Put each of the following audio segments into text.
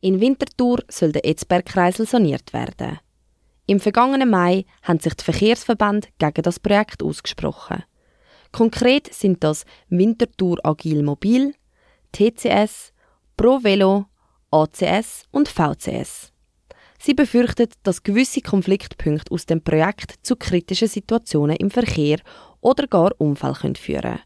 In Winterthur soll der Etzbergkreisel saniert werden. Im vergangenen Mai haben sich die Verkehrsverbände gegen das Projekt ausgesprochen. Konkret sind das Winterthur Agil Mobil, TCS, Pro Velo, ACS und VCS. Sie befürchtet, dass gewisse Konfliktpunkte aus dem Projekt zu kritischen Situationen im Verkehr oder gar Unfall führen können.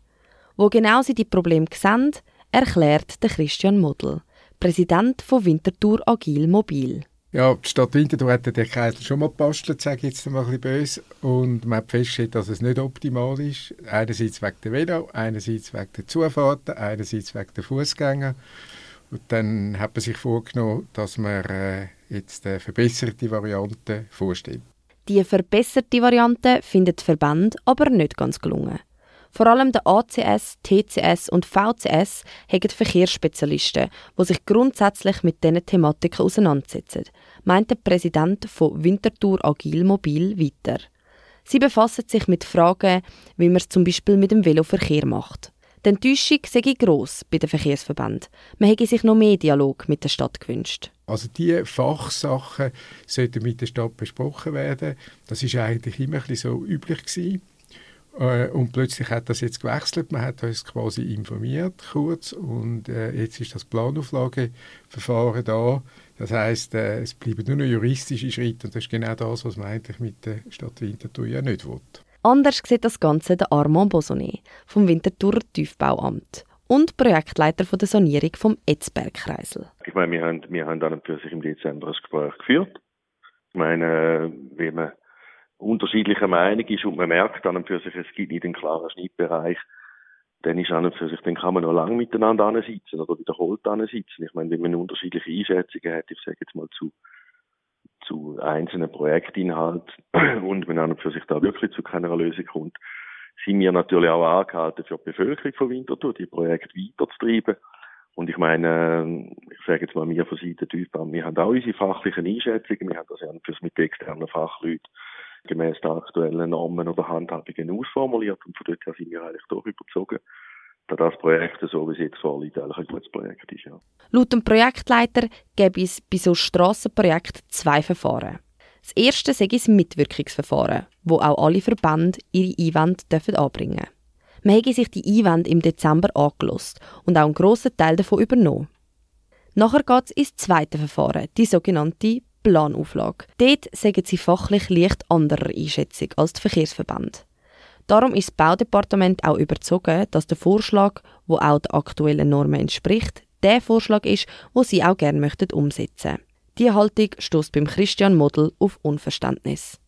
Wo genau sie die Probleme sehen, erklärt der Christian Model, Präsident von Winterthur Agil Mobil. Ja, die Stadt Winterthur hat den Kreisel schon mal gebastelt, sage ich jetzt mal ein bisschen böse. Und man hat festgestellt, dass es nicht optimal ist. Einerseits wegen der Velo, einerseits wegen der Zufahrten, einerseits wegen der Fußgänger. Und dann hat man sich vorgenommen, dass man äh, jetzt eine verbesserte Variante vorstellt. Die verbesserte Variante findet der Verband aber nicht ganz gelungen. Vor allem der ACS, TCS und VCS haben Verkehrsspezialisten, die sich grundsätzlich mit diesen Thematiken auseinandersetzen, meint der Präsident von Winterthur Agil Mobil weiter. Sie befassen sich mit Fragen, wie man es zum Beispiel mit dem Veloverkehr macht. Die Enttäuschung sei gross bei den Verkehrsverbänden. Man hätte sich noch mehr Dialog mit der Stadt gewünscht. Also diese Fachsachen sollten mit der Stadt besprochen werden. Das ist eigentlich immer ein bisschen so üblich gewesen. Äh, und plötzlich hat das jetzt gewechselt. Man hat uns quasi informiert, kurz, und äh, jetzt ist das Planauflageverfahren da. Das heißt, äh, es bleiben nur noch juristische Schritte und das ist genau das, was man eigentlich mit der Stadt Winterthur ja nicht will. Anders sieht das Ganze der Armand Bosonnet vom Winterthur Tiefbauamt und Projektleiter von der Sanierung vom Etzbergkreisel. Ich meine, wir haben, wir haben dann für sich im Dezember ein Gespräch geführt. Ich meine, wie man unterschiedlicher Meinung ist und man merkt dann für sich, es gibt nicht einen klaren Schnittbereich, dann ist an und für sich, dann kann man noch lange miteinander sitzen oder wiederholt sitzen. Ich meine, wenn man unterschiedliche Einschätzungen hat, ich sage jetzt mal zu, zu einzelnen Projektinhalt und wenn an und für sich da wirklich zu keiner Lösung kommt, sind wir natürlich auch angehalten, für die Bevölkerung von Winterthur die Projekte weiterzutreiben. Und ich meine, ich sage jetzt mal, wir von Seiten Typbahn, wir haben auch unsere fachlichen Einschätzungen, wir haben das ja mit externen Fachleuten gemäß der aktuellen Normen oder Handhabungen ausformuliert und von dort her sind wir eigentlich doch überzogen, dass das Projekt, so wie es jetzt vorliegt, eigentlich ein gutes Projekt ist. Ja. Laut dem Projektleiter gäbe es bei so Strassenprojekten zwei Verfahren. Das erste sei das Mitwirkungsverfahren, wo auch alle Verbände ihre Einwände dürfen anbringen dürfen. Man hätte sich die Einwände im Dezember angelost und auch einen grossen Teil davon übernommen. Nachher geht es ins zweite Verfahren, die sogenannte Planauflage. Dort sagen sie fachlich leicht anderer Einschätzung als die Verkehrsverbände. Darum ist das Baudepartement auch überzogen, dass der Vorschlag, wo auch den aktuellen Normen entspricht, der Vorschlag ist, wo sie auch gerne möchten umsetzen. Die Haltung stößt beim Christian Model auf Unverständnis.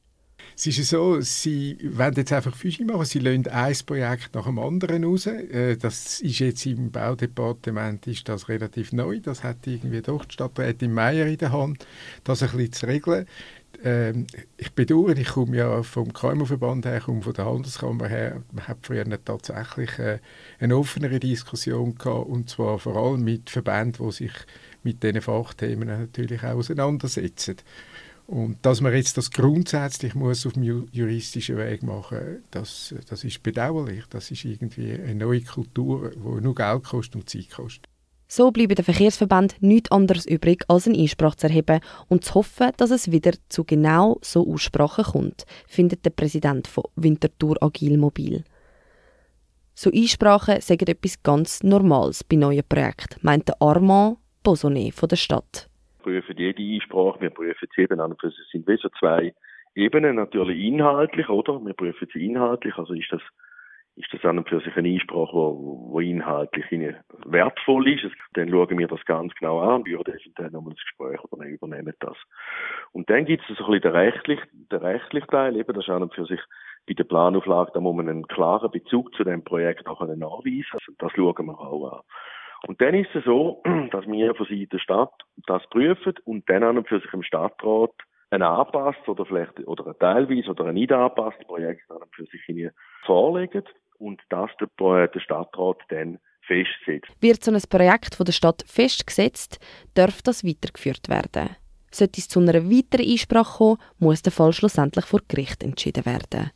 Es ist so, sie wollen jetzt einfach Füße machen, sie lassen ein Projekt nach dem anderen raus. Äh, das ist jetzt im Baudepartement ist das relativ neu. Das hat irgendwie doch die Stadträtin Meier in der Hand, das ein bisschen zu regeln. Ähm, ich bedauere, ich komme ja vom KMU-Verband her, komme von der Handelskammer her. Man hat früher tatsächlich äh, eine offenere Diskussion gehabt, und zwar vor allem mit Verbänden, die sich mit diesen Fachthemen natürlich auch auseinandersetzen. Und dass man jetzt das grundsätzlich muss auf dem juristischen Weg machen das, das ist bedauerlich. Das ist irgendwie eine neue Kultur, die nur Geld kostet und Zeit kostet. So bleibt der Verkehrsverband nichts anderes übrig, als eine Einsprache zu erheben und zu hoffen, dass es wieder zu genau so Aussprachen kommt, findet der Präsident von Winterthur Agil Mobil. So Einsprachen sagen etwas ganz Normales bei neuen Projekten, meint Armand Bosonnet von der Stadt prüfen jede Einsprache, wir prüfen sie eben an und für sich sind wie so zwei Ebenen, natürlich inhaltlich, oder? Wir prüfen sie inhaltlich, also ist das, ist das an und für sich eine Einsprache, wo inhaltlich wertvoll ist. Dann schauen wir das ganz genau an und würden eventuell nochmal das Gespräch oder übernehmen das. Und dann gibt es so ein bisschen den rechtlichen, den rechtlichen Teil, eben, das ist an und für sich bei der Planauflage, da muss man einen klaren Bezug zu dem Projekt auch nachweisen. Also das schauen wir auch an. Und dann ist es so, dass wir von Seiten der Stadt das prüfen und dann an für sich im Stadtrat ein angepasst oder vielleicht oder ein teilweise oder ein nicht angepasstes Projekt an für sich vorlegen und das der, der Stadtrat dann festsetzt. Wird so ein Projekt von der Stadt festgesetzt, darf das weitergeführt werden. Sollte es zu einer weiteren Einsprache kommen, muss der Fall schlussendlich vor Gericht entschieden werden.